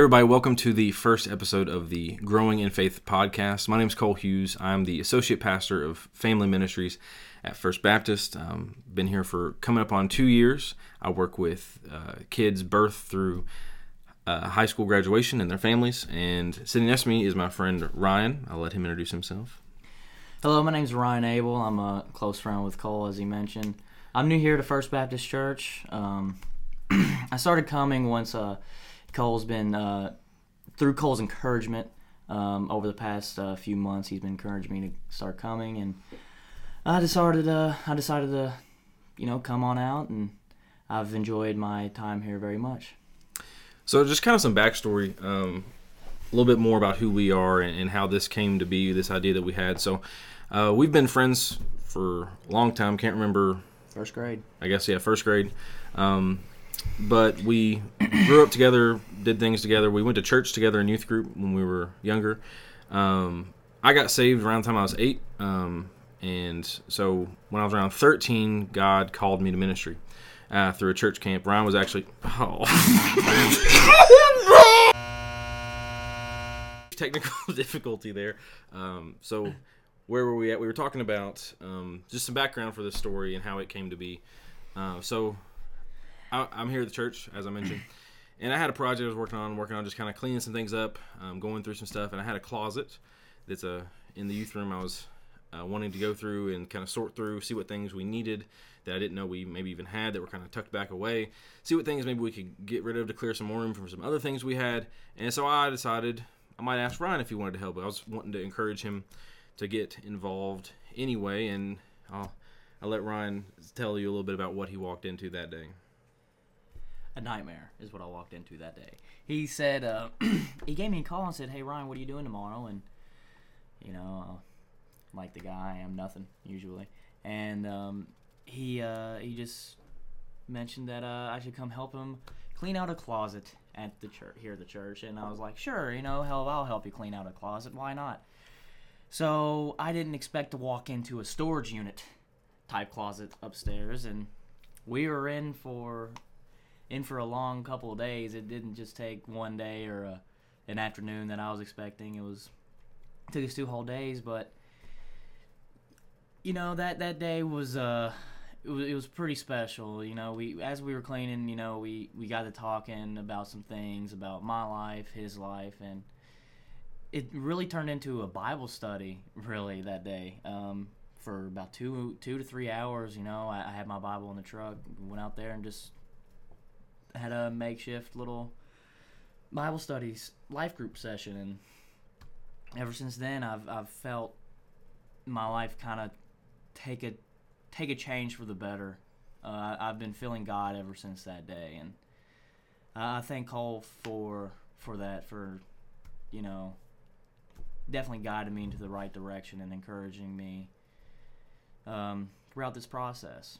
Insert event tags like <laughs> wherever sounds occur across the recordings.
Everybody, welcome to the first episode of the Growing in Faith podcast. My name is Cole Hughes. I'm the Associate Pastor of Family Ministries at First Baptist. Um, been here for coming up on two years. I work with uh, kids birth through uh, high school graduation and their families. And sitting next to me is my friend Ryan. I'll let him introduce himself. Hello, my name is Ryan Abel. I'm a close friend with Cole, as he mentioned. I'm new here to First Baptist Church. Um, <clears throat> I started coming once uh, Cole's been, uh, through Cole's encouragement um, over the past uh, few months, he's been encouraging me to start coming, and I decided, uh, I decided to, you know, come on out, and I've enjoyed my time here very much. So, just kind of some backstory, um, a little bit more about who we are and, and, how this came to be, this idea that we had. So, uh, we've been friends for a long time. Can't remember. First grade. I guess, yeah, first grade. Um, but we grew up together, did things together. We went to church together in youth group when we were younger. Um, I got saved around the time I was eight. Um, and so when I was around 13, God called me to ministry uh, through a church camp. Ryan was actually. Oh. <laughs> Technical <laughs> difficulty there. Um, so where were we at? We were talking about um, just some background for this story and how it came to be. Uh, so I, am here at the church, as I mentioned, <clears throat> and I had a project I was working on, working on just kind of cleaning some things up, um, going through some stuff, and I had a closet that's a in the youth room. I was uh, wanting to go through and kind of sort through, see what things we needed that I didn't know we maybe even had that were kind of tucked back away, see what things maybe we could get rid of to clear some more room for some other things we had, and so I decided I might ask Ryan if he wanted to help. I was wanting to encourage him to get involved anyway, and I'll I'll let Ryan tell you a little bit about what he walked into that day a nightmare is what I walked into that day. He said uh, <clears throat> he gave me a call and said, "Hey Ryan, what are you doing tomorrow?" And you know, uh, like the guy, I am nothing usually. And um, he uh, he just mentioned that uh, I should come help him clean out a closet at the church here at the church. And I was like, "Sure, you know, hell, I'll help you clean out a closet. Why not?" So I didn't expect to walk into a storage unit type closet upstairs, and we were in for in for a long couple of days. It didn't just take one day or a, an afternoon that I was expecting. It was it took us two whole days, but you know that that day was uh it was, it was pretty special. You know, we as we were cleaning, you know, we we got to talking about some things about my life, his life, and it really turned into a Bible study. Really, that day. Um, for about two two to three hours, you know, I, I had my Bible in the truck. Went out there and just had a makeshift little Bible studies life group session, and ever since then, I've I've felt my life kind of take a take a change for the better. Uh, I've been feeling God ever since that day, and I thank Cole for for that for you know definitely guiding me into the right direction and encouraging me um, throughout this process.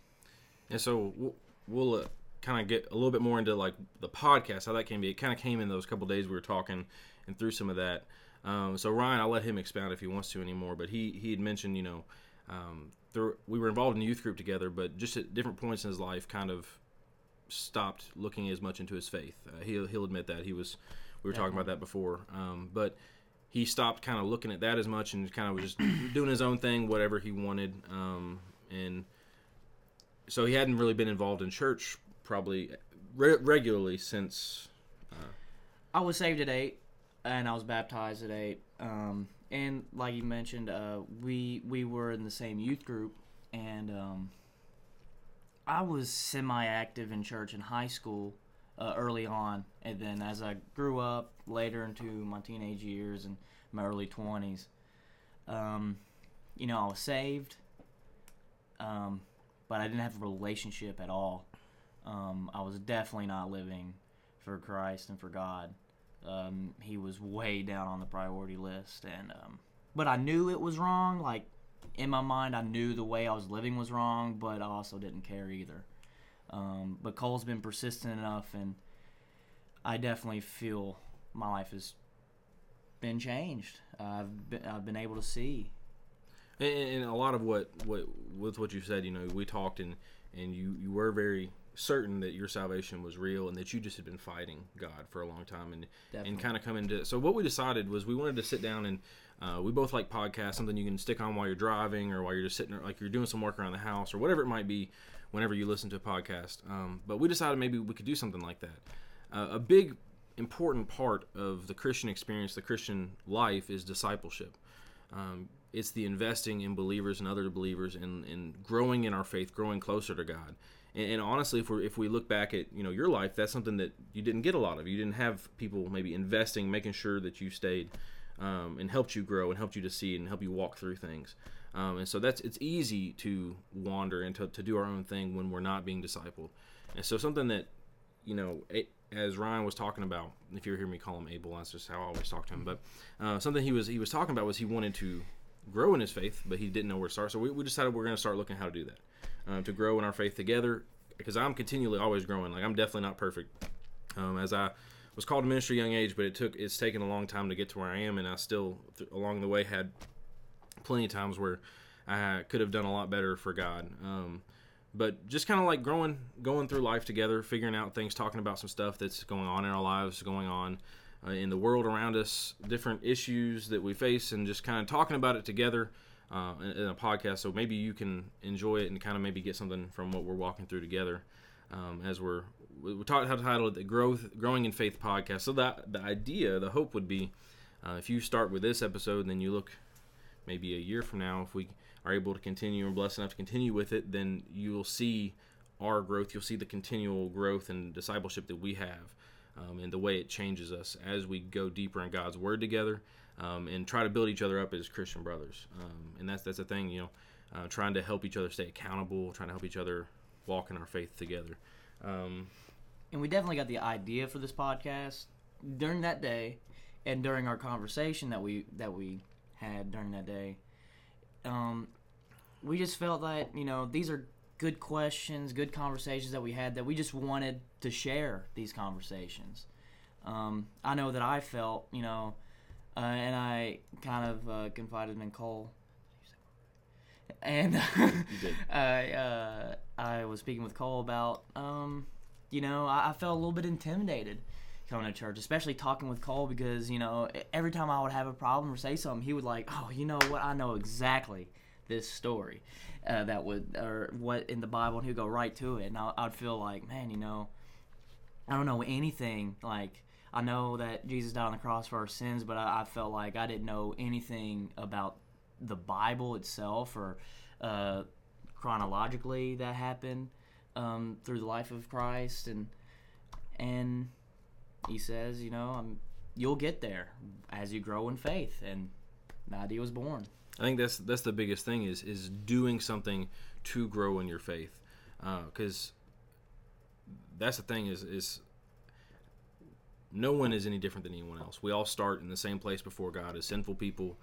And so we'll, we'll uh, kind of get a little bit more into like the podcast, how that came to be. It kind of came in those couple days we were talking and through some of that. Um, so Ryan, I'll let him expound if he wants to anymore. But he he had mentioned, you know, um, through, we were involved in a youth group together, but just at different points in his life, kind of stopped looking as much into his faith. Uh, he'll he'll admit that he was. We were talking about that before, um, but he stopped kind of looking at that as much and kind of was just <coughs> doing his own thing, whatever he wanted, um, and so he hadn't really been involved in church probably re- regularly since. Uh, I was saved at eight, and I was baptized at eight. Um, and like you mentioned, uh, we we were in the same youth group, and um, I was semi-active in church in high school uh, early on, and then as I grew up later into my teenage years and my early twenties, um, you know, I was saved, um, but I didn't have a relationship at all um, I was definitely not living for Christ and for God. Um, he was way down on the priority list, and um, but I knew it was wrong. Like in my mind, I knew the way I was living was wrong, but I also didn't care either. Um, but Cole's been persistent enough, and I definitely feel my life has been changed. I've been, I've been able to see. And, and a lot of what, what with what you said, you know, we talked and and you you were very certain that your salvation was real and that you just had been fighting God for a long time and Definitely. and kind of come into. So what we decided was we wanted to sit down and uh, we both like podcasts, something you can stick on while you're driving or while you're just sitting like you're doing some work around the house or whatever it might be. Whenever you listen to a podcast, um, but we decided maybe we could do something like that. Uh, a big important part of the Christian experience, the Christian life, is discipleship. Um, it's the investing in believers and other believers and, and growing in our faith, growing closer to God. And, and honestly, if we if we look back at you know your life, that's something that you didn't get a lot of. You didn't have people maybe investing, making sure that you stayed, um, and helped you grow and helped you to see and help you walk through things. Um, and so that's it's easy to wander and to, to do our own thing when we're not being discipled. And so something that you know, as Ryan was talking about, if you hear me call him Abel, that's just how I always talk to him. But uh, something he was he was talking about was he wanted to grow in his faith, but he didn't know where to start. So we, we decided we're going to start looking how to do that, um, to grow in our faith together. Because I'm continually always growing. Like I'm definitely not perfect. Um, as I was called to ministry young age, but it took it's taken a long time to get to where I am, and I still th- along the way had plenty of times where I could have done a lot better for God. Um, but just kind of like growing, going through life together, figuring out things, talking about some stuff that's going on in our lives, going on uh, in the world around us, different issues that we face, and just kind of talking about it together uh, in, in, a podcast. So maybe you can enjoy it and kind of maybe get something from what we're walking through together um, as we're we talked how to title it the growth growing in faith podcast. So that the idea, the hope would be uh, if you start with this episode and then you look maybe a year from now if we are able to continue and blessed enough to continue with it, then you'll see our growth. You'll see the continual growth and discipleship that we have, um, and the way it changes us as we go deeper in God's Word together, um, and try to build each other up as Christian brothers. Um, and that's that's the thing, you know, uh, trying to help each other stay accountable, trying to help each other walk in our faith together. Um, and we definitely got the idea for this podcast during that day, and during our conversation that we that we had during that day um, we just felt that you know these are good questions, good conversations that we had that we just wanted to share these conversations. Um, I know that I felt, you know, uh, and I kind of uh, confided in Cole. And <laughs> I, uh, I was speaking with Cole about, um, you know, I, I felt a little bit intimidated coming to church, especially talking with Cole because you know every time I would have a problem or say something, he would like, oh, you know what? I know exactly this story uh, that would or what in the Bible, and he'd go right to it, and I, I'd feel like, man, you know, I don't know anything. Like I know that Jesus died on the cross for our sins, but I, I felt like I didn't know anything about the Bible itself or uh, chronologically that happened um, through the life of Christ. And and he says, you know, I'm, you'll get there as you grow in faith, and idea was born. I think that's that's the biggest thing is is doing something to grow in your faith, because uh, that's the thing is is no one is any different than anyone else. We all start in the same place before God as sinful people,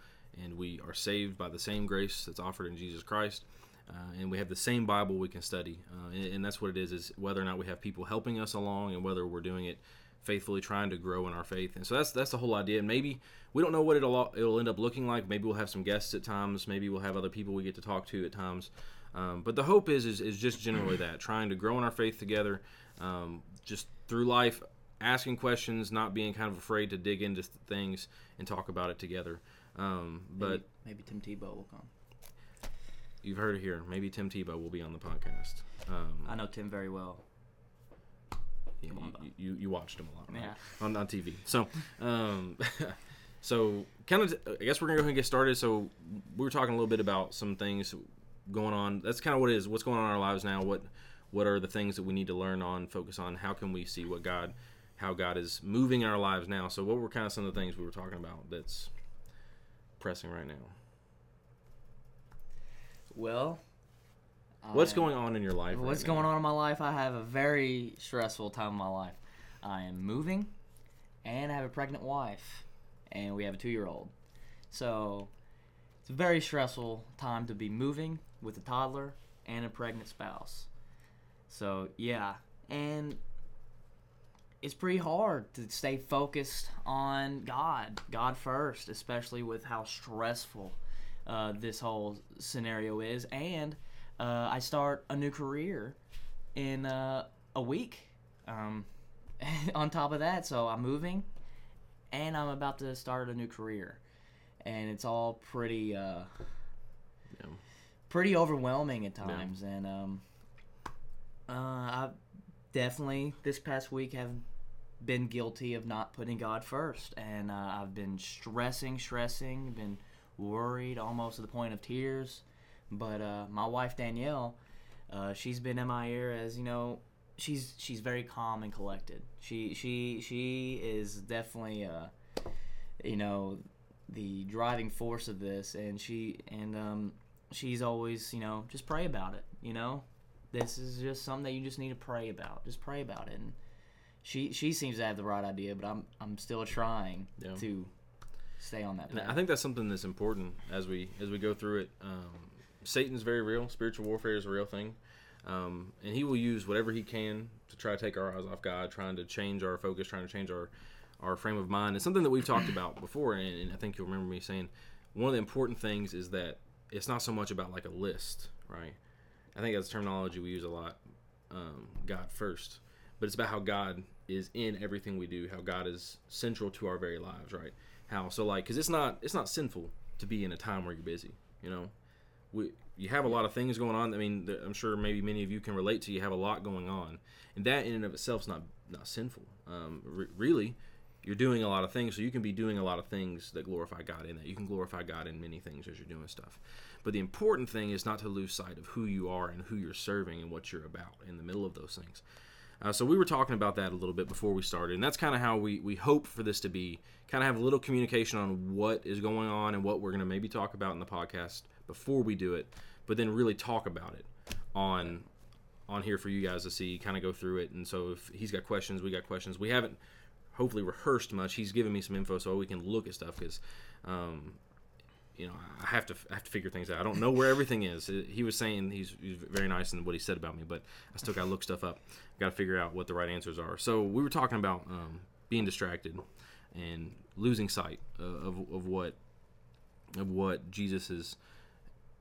and we are saved by the same grace that's offered in Jesus Christ. Uh, and we have the same Bible we can study, uh, and, and, that's what it is: is whether or not we have people helping us along, and whether we're doing it faithfully trying to grow in our faith. And so that's that's the whole idea. And maybe we don't know what it'll it'll end up looking like. Maybe we'll have some guests at times. Maybe we'll have other people we get to talk to at times. Um, but the hope is, is is just generally that trying to grow in our faith together, um, just through life, asking questions, not being kind of afraid to dig into things and talk about it together. Um, but maybe, maybe Tim Tebow will come. You've heard it here. Maybe Tim Tebow will be on the podcast. Um, I know Tim very well you, you, you, watched him a lot, right? Yeah. On, on TV. So, um, <laughs> so kind of, I guess we're gonna go ahead and get started. So we were talking a little bit about some things going on. That's kind of what it is. What's going on in our lives now? What what are the things that we need to learn on, focus on? How can we see what God, how God is moving in our lives now? So what were kind of some of the things we were talking about that's pressing right now? Well, What's going on in your life? What's right going on in my life? I have a very stressful time in my life. I am moving, and I have a pregnant wife, and we have a two-year-old. So it's a very stressful time to be moving with a toddler and a pregnant spouse. So yeah, and it's pretty hard to stay focused on God, God first, especially with how stressful uh, this whole scenario is, and uh, I start a new career in uh, a week. Um, <laughs> on top of that, so I'm moving, and I'm about to start a new career, and it's all pretty uh, Yeah. pretty overwhelming at times, and um, uh, I definitely this past week have been guilty of not putting God first, and uh, I've been stressing, stressing, been worried almost to the point of tears. But uh, my wife Danielle, uh, she's been in my ear as you know, she's she's very calm and collected. She she she is definitely uh, you know the driving force of this, and she and um, she's always you know just pray about it. You know, this is just something that you just need to pray about. Just pray about it. And she she seems to have the right idea, but I'm I'm still trying Yeah. to stay on that path. I think that's something that's important as we as we go through it. Um, Satan's very real. Spiritual warfare is a real thing, um, and he will use whatever he can to try to take our eyes off God, trying to change our focus, trying to change our our frame of mind. It's something that we've talked about <coughs> before, and, and I think you'll remember me saying one of the important things is that it's not so much about like a list, right? I think that's terminology we use a lot. Um, God first, but it's about how God is in everything we do, how God is central to our very lives, right? How so like because it's not it's not sinful to be in a time where you're busy, you know. We you have a lot of things going on. I mean, I'm sure maybe many of you can relate to. You have a lot going on, and that in and of itself is not not sinful. Um, re- really, you're doing a lot of things, so you can be doing a lot of things that glorify God in that. You can glorify God in many things as you're doing stuff. But the important thing is not to lose sight of who you are and who you're serving and what you're about in the middle of those things. Uh, so we were talking about that a little bit before we started, and that's kind of how we, we hope for this to be. Kind of have a little communication on what is going on and what we're going to maybe talk about in the podcast before we do it, but then really talk about it on on here for you guys to see, kind of go through it. And so if he's got questions, we got questions. We haven't hopefully rehearsed much. He's given me some info so we can look at stuff because. Um, you know, I have to I have to figure things out. I don't know where everything is. He was saying he's, he's very nice in what he said about me, but I still got to look stuff up. Got to figure out what the right answers are. So we were talking about um, being distracted and losing sight of, of what of what Jesus is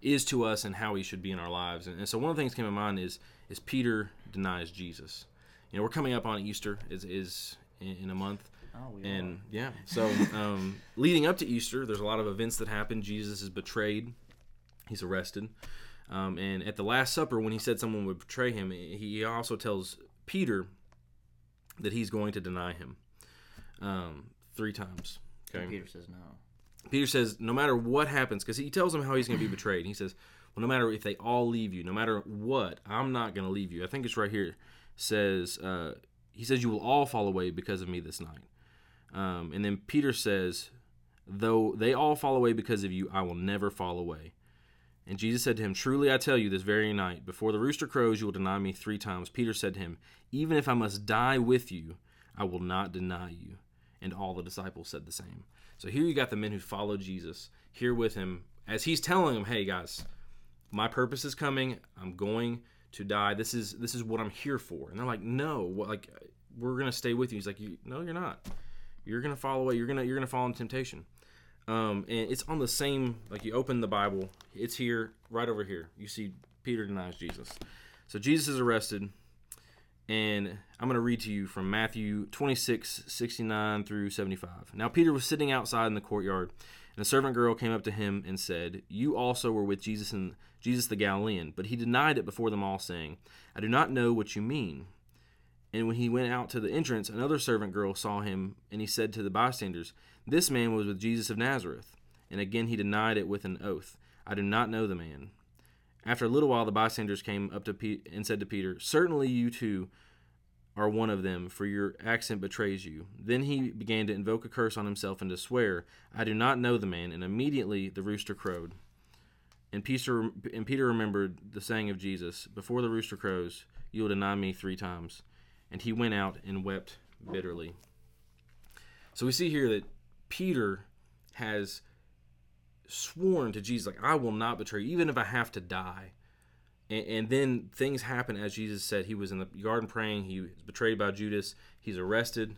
is to us and how he should be in our lives. And, and so one of the things came to mind is is Peter denies Jesus. You know, we're coming up on Easter is is in, in a month. oh, we And yeah, so um, <laughs> leading up to Easter, there's a lot of events that happen. Jesus is betrayed, he's arrested, um, and at the Last Supper, when he said someone would betray him, he also tells Peter that he's going to deny him um, three times. are. Okay, Peter says no. Peter says, no matter what happens, because he tells him how he's going to be betrayed. He says, well, no matter if they all leave you, no matter what, I'm not going to leave you. I think it's right here. Says uh, he says you will all fall away because of me this night. Um, and then Peter says, though they all fall away because of you, I will never fall away. And Jesus said to him, Truly I tell you, this very night, before the rooster crows, you will deny me three times. Peter said to him, Even if I must die with you, I will not deny you. And all the disciples said the same. So here you got the men who followed Jesus here with him as he's telling them, "Hey guys, my purpose is coming. I'm going to die. This is this is what I'm here for." And they're like, "No, what, like we're gonna stay with you." He's like, you, "No, you're not. You're gonna fall away. You're gonna you're gonna fall into temptation." Um, and it's on the same like you open the Bible. It's here, right over here. You see Peter denies Jesus. So Jesus is arrested. And I'm going to read to you from Matthew 26, 69 through 75. Now, Peter was sitting outside in the courtyard, and a servant girl came up to him and said, You also were with Jesus and Jesus the Galilean. But he denied it before them all, saying, I do not know what you mean. And when he went out to the entrance, another servant girl saw him, and he said to the bystanders, This man was with Jesus of Nazareth. And again he denied it with an oath, I do not know the man. After a little while, the bystanders came up to Pete and said to Peter, Certainly you too are one of them, for your accent betrays you. Then he began to invoke a curse on himself and to swear, I do not know the man. And immediately the rooster crowed. And Peter, and Peter remembered the saying of Jesus, Before the rooster crows, you will deny me three times. And he went out and wept bitterly. So we see here that Peter has sworn to Jesus, like, I will not betray you, even if I have to die. And, and then things happen as Jesus said. He was in the garden praying. He was betrayed by Judas. He's arrested.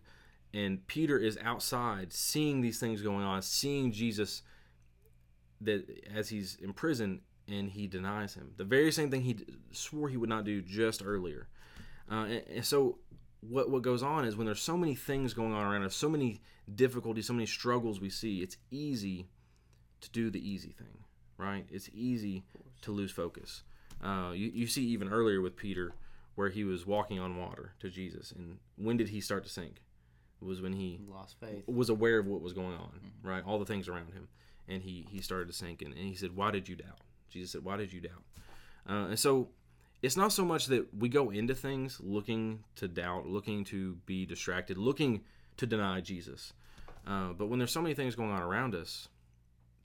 And Peter is outside seeing these things going on, seeing Jesus that as he's in prison and he denies him. The very same thing he d- swore he would not do just earlier. Uh, and, and so what what goes on is when there's so many things going on around us, so many difficulties, so many struggles we see, it's easy to do the easy thing, right? It's easy to lose focus. Uh, you, you see even earlier with Peter where he was walking on water to Jesus, and when did he start to sink? It was when he Lost faith. was aware of what was going on, right? All the things around him, and he he started to sink, and, and he said, "Why did you doubt?" Jesus said, "Why did you doubt?" Uh, and so it's not so much that we go into things looking to doubt, looking to be distracted, looking to deny Jesus, uh, but when there's so many things going on around us,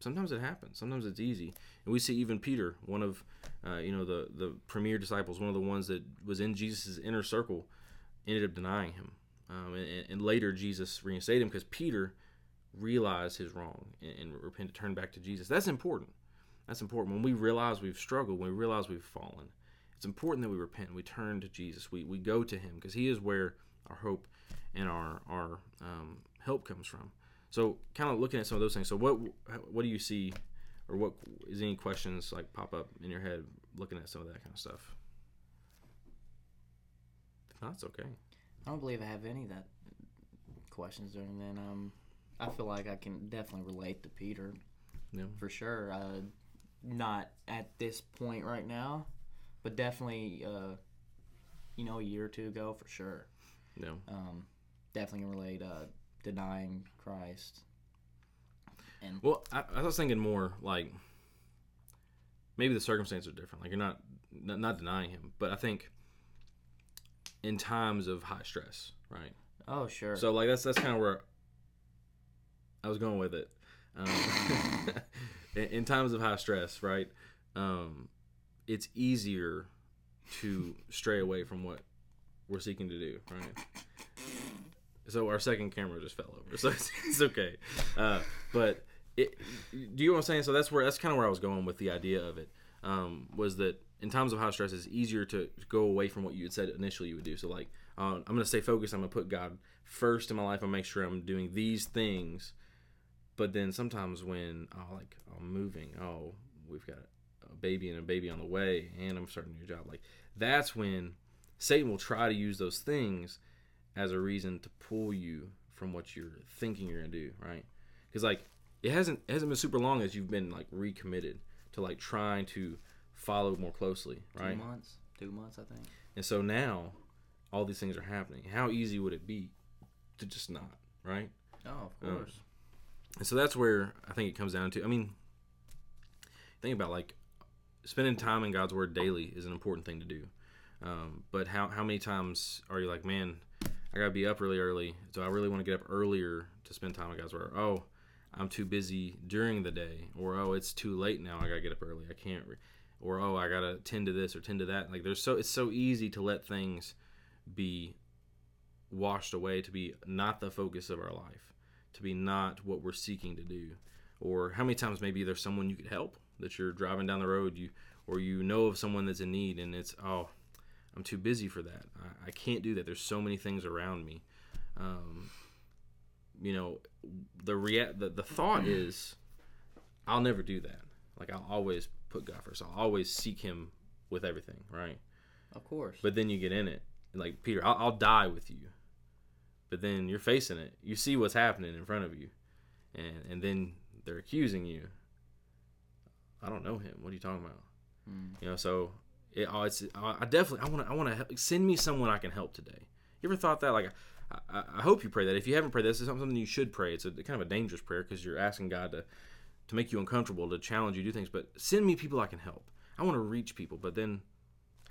sometimes it happens. Sometimes it's easy, and we see even Peter, one of uh, you know the the premier disciples, one of the ones that was in Jesus' inner circle, ended up denying him. Um, and, and later, Jesus reinstated him because Peter realized his wrong and, repent and repented, turned back to Jesus. That's important. That's important. When we realize we've struggled, when we realize we've fallen, it's important that we repent. and We turn to Jesus. We, we go to Him because He is where our hope and our our um, help comes from. So, kind of looking at some of those things. So, what what do you see, or what is any questions like pop up in your head looking at some of that kind of stuff? If okay. I don't believe I have any that questions during then. Um, I feel like I can definitely relate to Peter Yeah. for sure. Uh, not at this point right now, but definitely, uh, you know, a year or two ago for sure. Yeah. Um, definitely can relate. Uh, denying Christ. Well, I, I was thinking more like maybe the circumstances are different. Like you're not not, not denying him, but I think in times of high stress, right? Oh sure. So like that's that's kind of where I was going with it. Um, <laughs> in, in times of high stress, right? Um, it's easier to stray away from what we're seeking to do, right? So our second camera just fell over, <laughs> so it's, it's okay. Uh, but it, do you know what I'm saying? So that's where that's kind of where I was going with the idea of it. Um, was that in times of high stress, it's easier to go away from what you had said initially you would do. So like, uh, I'm gonna stay focused. I'm gonna put God first in my life and make sure I'm doing these things. But then sometimes when oh like I'm moving, oh we've got a baby and a baby on the way, and I'm starting a new job. Like that's when Satan will try to use those things as a reason to pull you from what you're thinking you're gonna do, right? Because like it hasn't it hasn't been super long as you've been like recommitted to like trying to follow more closely, right? Two months. Two months, I think. And so now all these things are happening. How easy would it be to just not, right? Oh, of Um, course. And so that's where I think it comes down to. I mean, think about like spending time in God's Word daily is an important thing to do. Um, but how how many times are you like, man, I gotta be up really early, so I really want to get up earlier to spend time in God's Word. Oh, I'm too busy during the day, or oh, it's too late now. I gotta get up early. I can't. Re-. Or oh, I gotta tend to this or tend to that. Like there's so it's so easy to let things be washed away to be not the focus of our life, to be not what we're seeking to do. Or how many times maybe there's someone you could help that you're driving down the road, you or you know of someone that's in need, and it's oh, I'm too busy for that. I, I can't do that. There's so many things around me. Um, you know, the rea- the, the thought is, I'll never do that. Like I'll always put God first. I'll always seek Him with everything, right? Of course. But then you get in it, like Peter, I'll, I'll die with you. But then you're facing it. You see what's happening in front of you, and and then they're accusing you. I don't know him. What are you talking about? Mm. You know, so it, oh, it's I definitely I want to I want to send me someone I can help today. You ever thought that? Like, I, I, hope you pray that. If you haven't prayed this, it's something you should pray. It's a kind of a dangerous prayer because you're asking God to to make you uncomfortable, to challenge you do things. But send me people I can help. I want to reach people, but then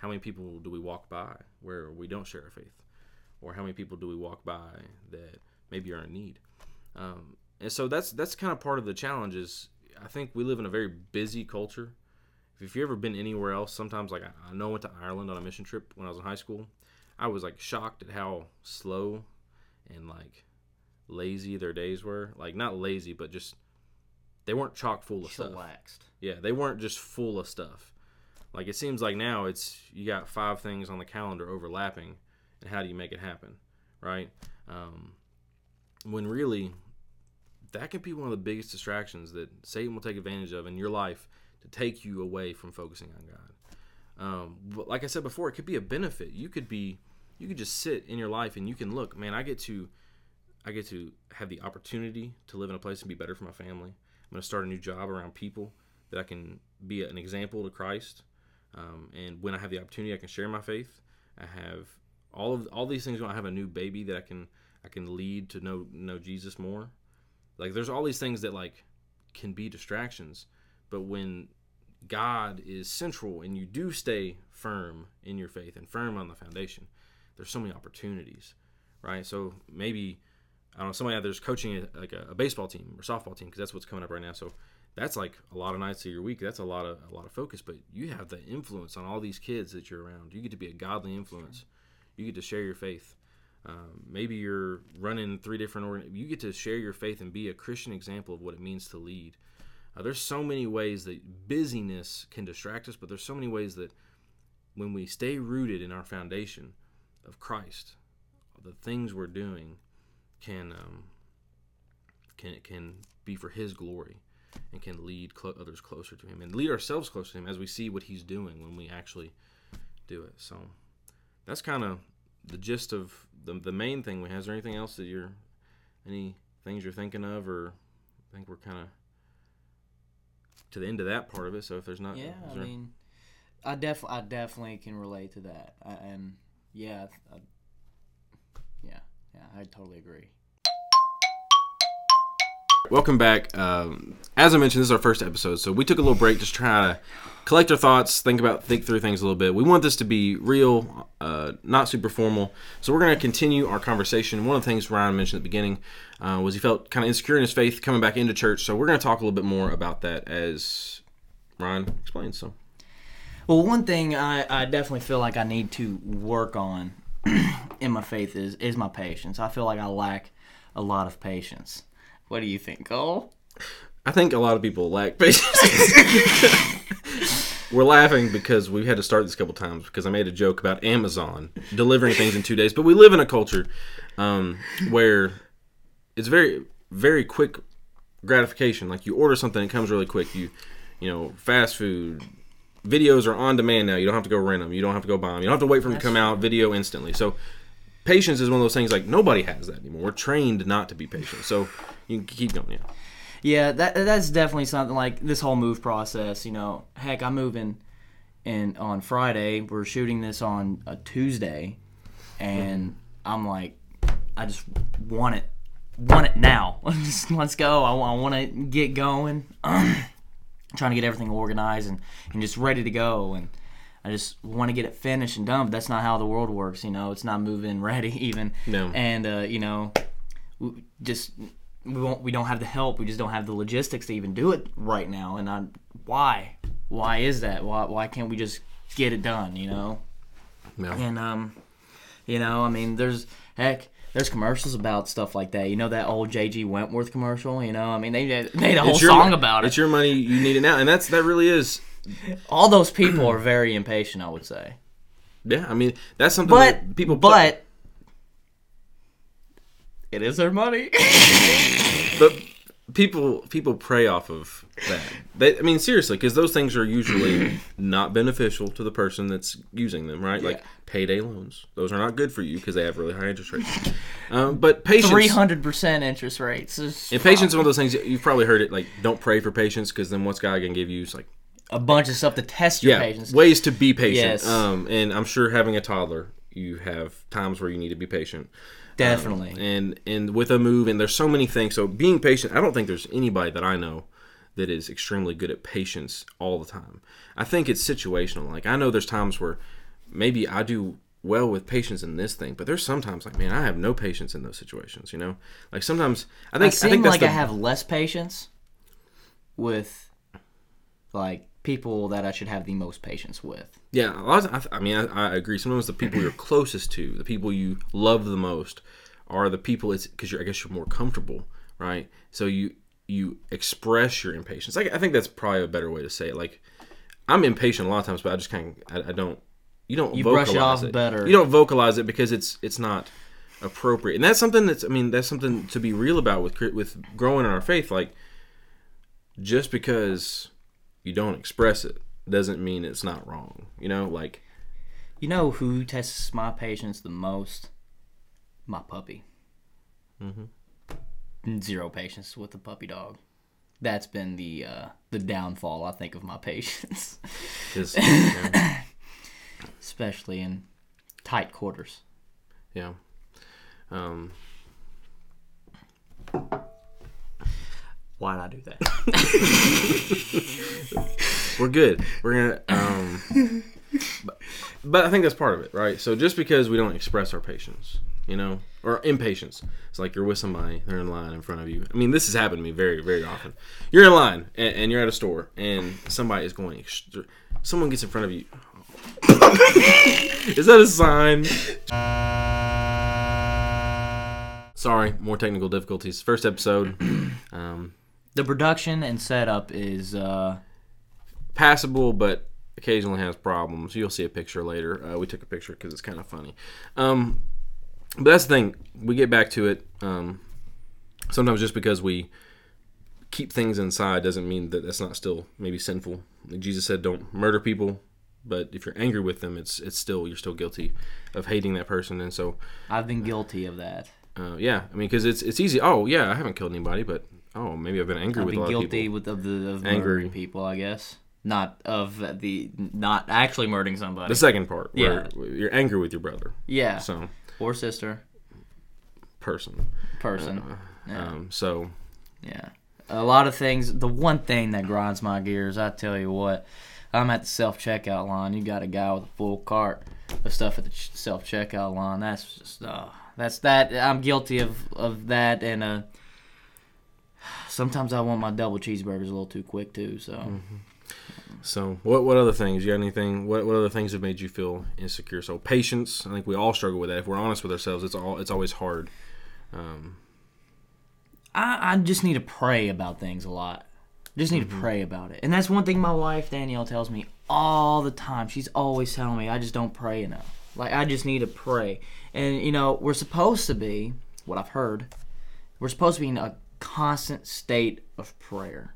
how many people do we walk by where we don't share our faith, or how many people do we walk by that maybe are in need? Um, and so that's that's kind of part of the challenge. Is I think we live in a very busy culture. If you've ever been anywhere else, sometimes like I, I know I went to Ireland on a mission trip when I was in high school. I was like shocked at how slow and like lazy their days were. Like not lazy, but just they weren't chock full of stuff. Chillaxed. Yeah, they weren't just full of stuff. Like it seems like now it's you got five things on the calendar overlapping, and how do you make it happen, right? Um, when really, that can be one of the biggest distractions that Satan will take advantage of in your life to take you away from focusing on God. Um, but like I said before, it could be a benefit. You could be you could just sit in your life and you can look, man, I get to I get to have the opportunity to live in a place and be better for my family. I'm going to start a new job around people that I can be an example to Christ. Um, and when I have the opportunity, I can share my faith. I have all of all these things. When I have a new baby that I can I can lead to know know Jesus more. Like there's all these things that like can be distractions, but when God is central and you do stay firm in your faith and firm on the foundation, there's so many opportunities, right? So maybe I don't know somebody out there's coaching a, like a, a baseball team or softball team because that's what's coming up right now. So that's like a lot of nights of your week. That's a lot of a lot of focus, but you have the influence on all these kids that you're around. You get to be a godly influence. You get to share your faith. Um, maybe you're running three different organ. You get to share your faith and be a Christian example of what it means to lead. Uh, there's so many ways that busyness can distract us, but there's so many ways that when we stay rooted in our foundation of Christ, the things we're doing can um, can can be for His glory and can lead others closer to Him and lead ourselves closer to Him as we see what He's doing when we actually do it. So that's kind of the gist of the the main thing we have. Is there anything else that you're any things you're thinking of, or I think we're kind of to the end of that part of it. So if there's not, Yeah, I there- mean, I def I definitely can relate to that, I, and yeah, I, yeah, yeah, I totally agree. Welcome back. Um, as I mentioned, this is our first episode, so we took a little break just try to collect our thoughts, think about, think through things a little bit. We want this to be real, uh, not super formal. So we're going to continue our conversation. One of the things Ryan mentioned at the beginning uh, was he felt kind of insecure in his faith coming back into church. So we're going to talk a little bit more about that as Ryan explains. So Well, one thing I, I definitely feel like I need to work on <clears throat> in my faith is is my patience. I feel like I lack a lot of patience. What do you think, Cole? I think a lot of people lack patience. <laughs> We're laughing because we've had to start this a couple times because I made a joke about Amazon delivering things in two days. But we live in a culture um, where it's very, very quick gratification. Like you order something, it comes really quick. You, you know, fast food videos are on demand now. You don't have to go rent them. You don't have to go buy them. You don't have to wait for them to come out. Video instantly. So patience is one of those things like nobody has that anymore. We're trained not to be patient. So you can keep going. Yeah. Yeah, that that's definitely something like this whole move process. You know, heck, I'm moving and on Friday. We're shooting this on a Tuesday, and I'm like, I just want it, want it now. <laughs> Just let's go. I, want to get going. <clears throat> trying to get everything organized and, and just ready to go and I just want to get it finished and done. But that's not how the world works, you know. It's not moving <laughs> ready even. No. And uh, you know, we just we won't we don't have the help. We just don't have the logistics to even do it right now. And I, why? Why is that? Why why can't we just get it done? You know. Yeah. And um, you know, I mean, there's heck. There's commercials about stuff like that. You know that old J.G. Wentworth commercial. You know, I mean, they they made a whole your song about it. It's your money. You need it now, and that's that really is. <coughs> All those people are very impatient. I would say. Yeah, I mean that's something But that people. but it is their money. but people people prey off of that. They, I mean seriously, because those things are usually <clears throat> not beneficial to the person that's using them, right? Like payday loans. Those are not good for you because they have really high interest rates. Um, but patience. Three hundred percent interest rates. is And patience is one of those things you've probably heard it like don't pray for patience because then what's God gonna give you? It's like a bunch of stuff to test your yeah, patience. ways to be patient. Yes. Um, and I'm sure having a toddler, you have times where you need to be patient. Definitely. Um, and and with a move and there's so many things. So being patient i don't think there's anybody that i know that is extremely good at patience all the time. I think it's situational. Like i know there's times where maybe i do well with patience in this thing but there's sometimes like man i have no patience in those situations you know? Like sometimes i I think i, seem think that's like the, I have less patience with like people that I should have the most patience with. Yeah, a lot of, I, I mean, I, I agree. Sometimes the people you're closest to, the people you love the most, are the people. It's because you're, I guess, you're more comfortable, right? So you you express your impatience. I, I think that's probably a better way to say it. Like, I'm impatient a lot of times, but I just kind of, I, don't. You don't You vocalize brush it off it. better. You don't vocalize it because it's it's not appropriate, and that's something that's. I mean, that's something to be real about with with growing in our faith. Like, just because you don't express it doesn't mean it's not wrong. You know, like You know who tests my patience the most? My puppy. Mm-hmm. Zero patience with the puppy dog. That's been the uh, the downfall, I think, of my patience, <laughs> yeah, especially in tight quarters. yeah. Um, Why did I do that? <laughs> we're good. We're gonna. Um, but, but I think that's part of it, right? So just because we don't express our patience, you know, or impatience, it's like you're with somebody, they're in line in front of you. I mean, this has happened to me very, very often. You're in line and, and you're at a store, and somebody is going. Someone gets in front of you. <laughs> is that a sign? Sorry, more technical difficulties. First episode, <clears throat> um, the production and setup is uh, passable, but occasionally has problems. You'll see a picture later. Uh, we took a picture because it's kind of funny. Um, but that's the thing. We get back to it. Um, sometimes just because we keep things inside doesn't mean that that's not still maybe sinful. Like Jesus said, "Don't murder people." But if you're angry with them, it's it's still you're still guilty of hating that person. And so, I've been guilty of that. uh, yeah, I mean, because it's it's easy. Oh, yeah, I haven't killed anybody, but oh, maybe I've been angry I've with a been lot guilty of people. with of the of Angry. murdering people, I guess. Not of the not actually murdering somebody. The second part, where you're angry with your brother. yeah, So or sister, person. person. yeah. Um, so yeah, a lot of things. The one thing that grinds my gears, I tell you what, I'm at the self checkout line. You got a guy with a full cart of stuff at the self checkout line. That's just uh, that's that. I'm guilty of of that, and uh, sometimes I want my double cheeseburgers a little too quick too. So. Mm-hmm. So what what other things? You got anything? What what other things have made you feel insecure? So patience. I think we all struggle with that. If we're honest with ourselves, it's all it's always hard. Um, I, I just need to pray about things a lot. Just need to pray about it. And that's one thing my wife Danielle tells me all the time. She's always telling me I just don't pray enough. Like I just need to pray. And you know, we're supposed to be what I've heard. We're supposed to be in a constant state of prayer.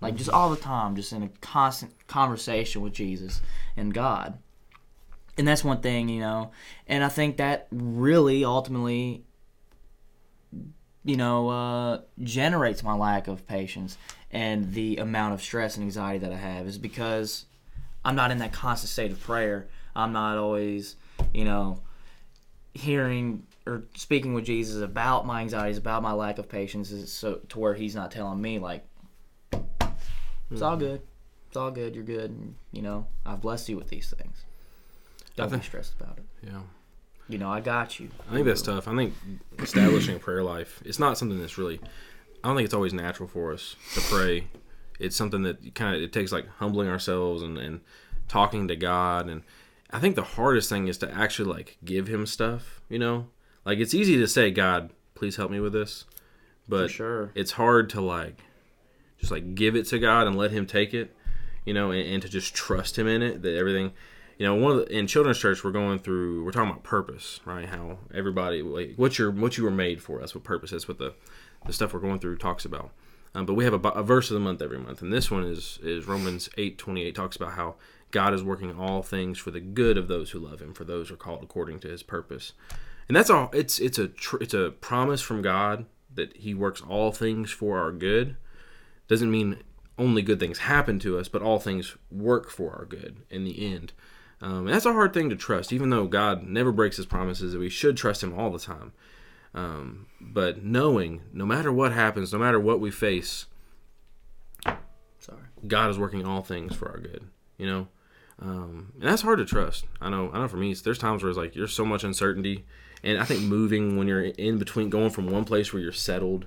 Like just all the time, just in a constant conversation with Jesus and God. And that's one thing, you know. And I think that really ultimately you know, uh, generates my lack of patience and the amount of stress and anxiety that I have is because I'm not in that constant state of prayer. I'm not always, you know, hearing or speaking with Jesus about my anxieties, about my lack of patience, is so to where He's not telling me like, it's all hmm. good, it's all good, you're good, and, you know, I've blessed you with these things. Don't be stressed about it. yeah, You know, I got you. I think that's tough. I think establishing a prayer life. It's not something that's really. I don't think it's always natural for us to pray. It's something that kind of it takes like humbling ourselves and and talking to God. And I think the hardest thing is to actually like give Him stuff. You know, like it's easy to say, God, please help me with this, but sure. it's hard to like just like give it to God and let Him take it, you know, and, and to just trust Him in it. That everything, you know, one of the, in children's church we're going through. We're talking about purpose, right? How everybody, like, what your what you were made for. That's what purpose. That's what the the stuff we're going through talks about. Um, but we have a, a verse of the month every month, and this one is is Romans eight twenty eight talks about how God is working all things for the good of those who love Him, for those who are called according to His purpose. And that's all. It's it's a tr- it's a promise from God that He works all things for our good. Doesn't mean only good things happen to us, but all things work for our good in the end. Um, and that's a hard thing to trust, even though God never breaks His promises. That we should trust Him all the time. Um, but knowing, no matter what happens, no matter what we face, Sorry. God is working all things for our good. You know, um, and that's hard to trust. I know. I know. For me, there's times where it's like there's so much uncertainty, and I think moving when you're in between, going from one place where you're settled,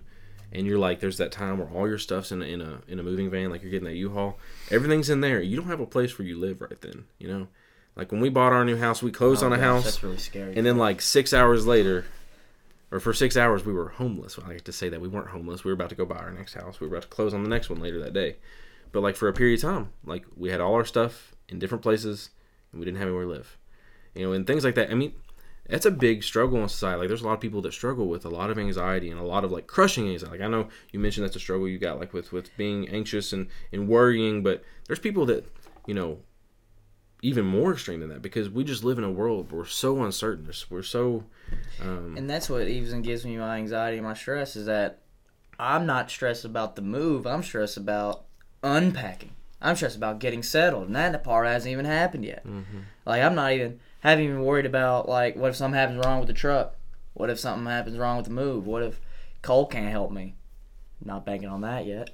and you're like, there's that time where all your stuff's in a, in a in a moving van, like you're getting that U-Haul, everything's in there. You don't have a place where you live right then. You know, like when we bought our new house, we closed Oh, on a gosh, house, That's really scary. and then like six hours later, or for six hours, we were homeless. Well, I like to say that we weren't homeless. We were about to go buy our next house. We were about to close on the next one later that day. But like for a period of time, like we had all our stuff in different places, and we didn't have anywhere to live. You know, and things like that. I mean, that's a big struggle in society. Like there's a lot of people that struggle with a lot of anxiety and a lot of like crushing anxiety. Like I know you mentioned that's a struggle you got like with with being anxious and and worrying, but there's people that you know even more extreme than that because we just live in a world where we're so uncertain. We're so. Um, And that's what even gives me my anxiety and my stress is that I'm not stressed about the move. I'm stressed about unpacking. I'm stressed about getting settled, and that part hasn't even happened yet. Like I'm not even haven't even worried about like what if something happens wrong with the truck? What if something happens wrong with the move? What if Cole can't help me? Not banking on that yet.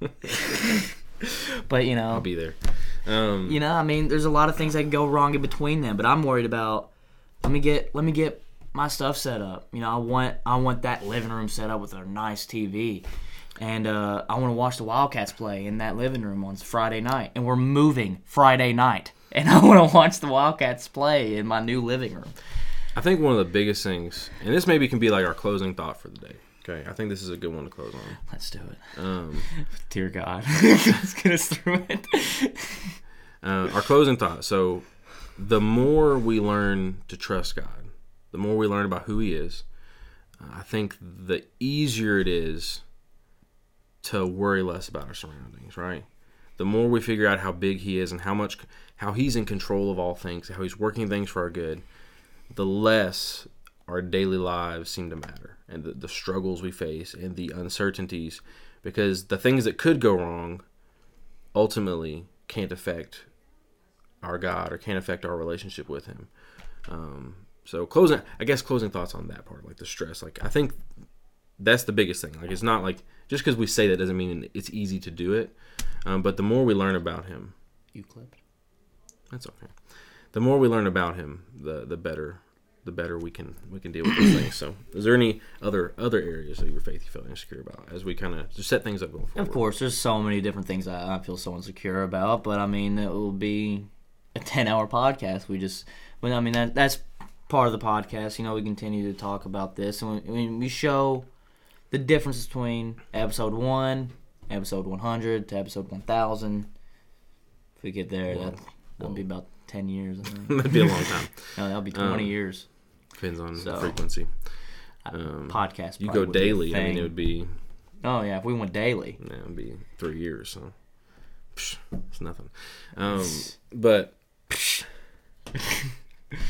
<laughs> but you know, I'll be there. Um, you know, I mean, there's a lot of things that can go wrong in between them, but I'm worried about. Let me get let me get my stuff set up. You know, I want I want that living room set up with a nice TV, and uh, I want to watch the Wildcats play in that living room on Friday night. And we're moving Friday night, and <laughs> I want to watch the Wildcats play in my new living room. I think one of the biggest things, and this maybe can be like our closing thought for the day. Okay, I think this is a good one to close on. Let's do it. Um, <laughs> Dear God, <laughs> let's get us through it. uh, our closing thought. So, the more we learn to trust God, the more we learn about who He is, uh, I think the easier it is to worry less about our surroundings. Right? The more we figure out how big He is and how much, how He's in control of all things, how He's working things for our good, the less our daily lives seem to matter and the, the struggles we face and the uncertainties because the things that could go wrong ultimately can't affect our God or can't affect our relationship with Him. Um, so closing, I guess closing thoughts on that part, like the stress. Like I think that's the biggest thing. Like it's not like just because we say that doesn't mean it's easy to do it. Um, but the more we learn about Him, You clipped. That's okay. The more we learn about Him, the the better the better we can we can deal with those things. So, is there any other other areas of your faith you feel insecure about as we kind of just set things up going forward? Of course, there's so many different things I, I feel so insecure about, but I mean, it will be a <laughs> 10 hour podcast. We just, well, I mean, that, that's part of the podcast. You know, we continue to talk about this, and we, we show the difference between episode 1, episode 100 to episode 1000. If we get there, that, that'll be about 10 years, I think. That'd be a long time. <laughs> no, that'll be 20 Um, years. Depends on So, frequency. Um, Podcast. you go would be a daily. I mean, it would be Oh, yeah, if we went daily. yeah, it would be three years. So psh, it's nothing. Um, <laughs> but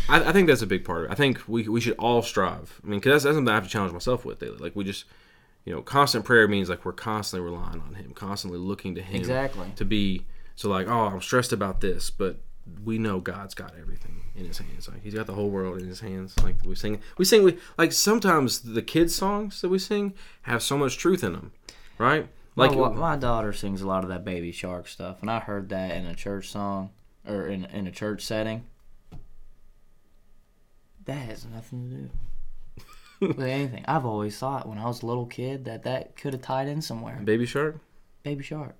I, I think that's a big part of it. I think we we should all strive. I mean, because that's, that's something I have to challenge myself with daily. Like we just, you know, constant prayer means like we're constantly relying on Him, constantly looking to Him Exactly. to be. So like, oh, I'm stressed about this, but we know God's got everything in His hands. Like He's got the whole world in His hands. Like we sing, we sing, we like sometimes the kids' songs that we sing have so much truth in them, right? Like my, my daughter sings a lot of that Baby Shark stuff, and I heard that in a church song or in in a church setting. That has nothing to do <laughs> with anything. I've always thought when I was a little kid that that could have tied in somewhere. Baby Shark. Baby Shark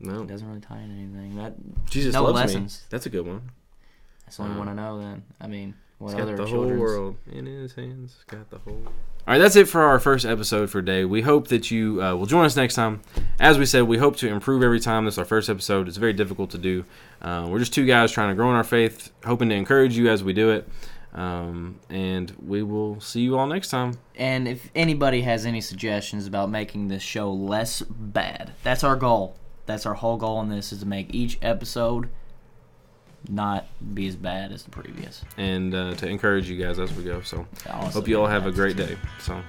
No, it doesn't really tie in anything. That Jesus no loves lessons. me. That's a good one. that's the only Um, one I know. Then I mean, what He's got other the whole world in his hands. He's got the whole. All right, that's it for our first episode for today. We hope that you uh, will join us next time. As we said, we hope to improve every time. This is our first episode. It's very difficult to do. Uh, we're just two guys trying to grow in our faith, hoping to encourage you as we do it. Um, and we will see you all next time. And if anybody has any suggestions about making this show less bad, that's our goal. That's our whole goal in this is to make each episode not be as bad as the previous. And uh, to encourage you guys as we go. So, hope you all have a great day. So,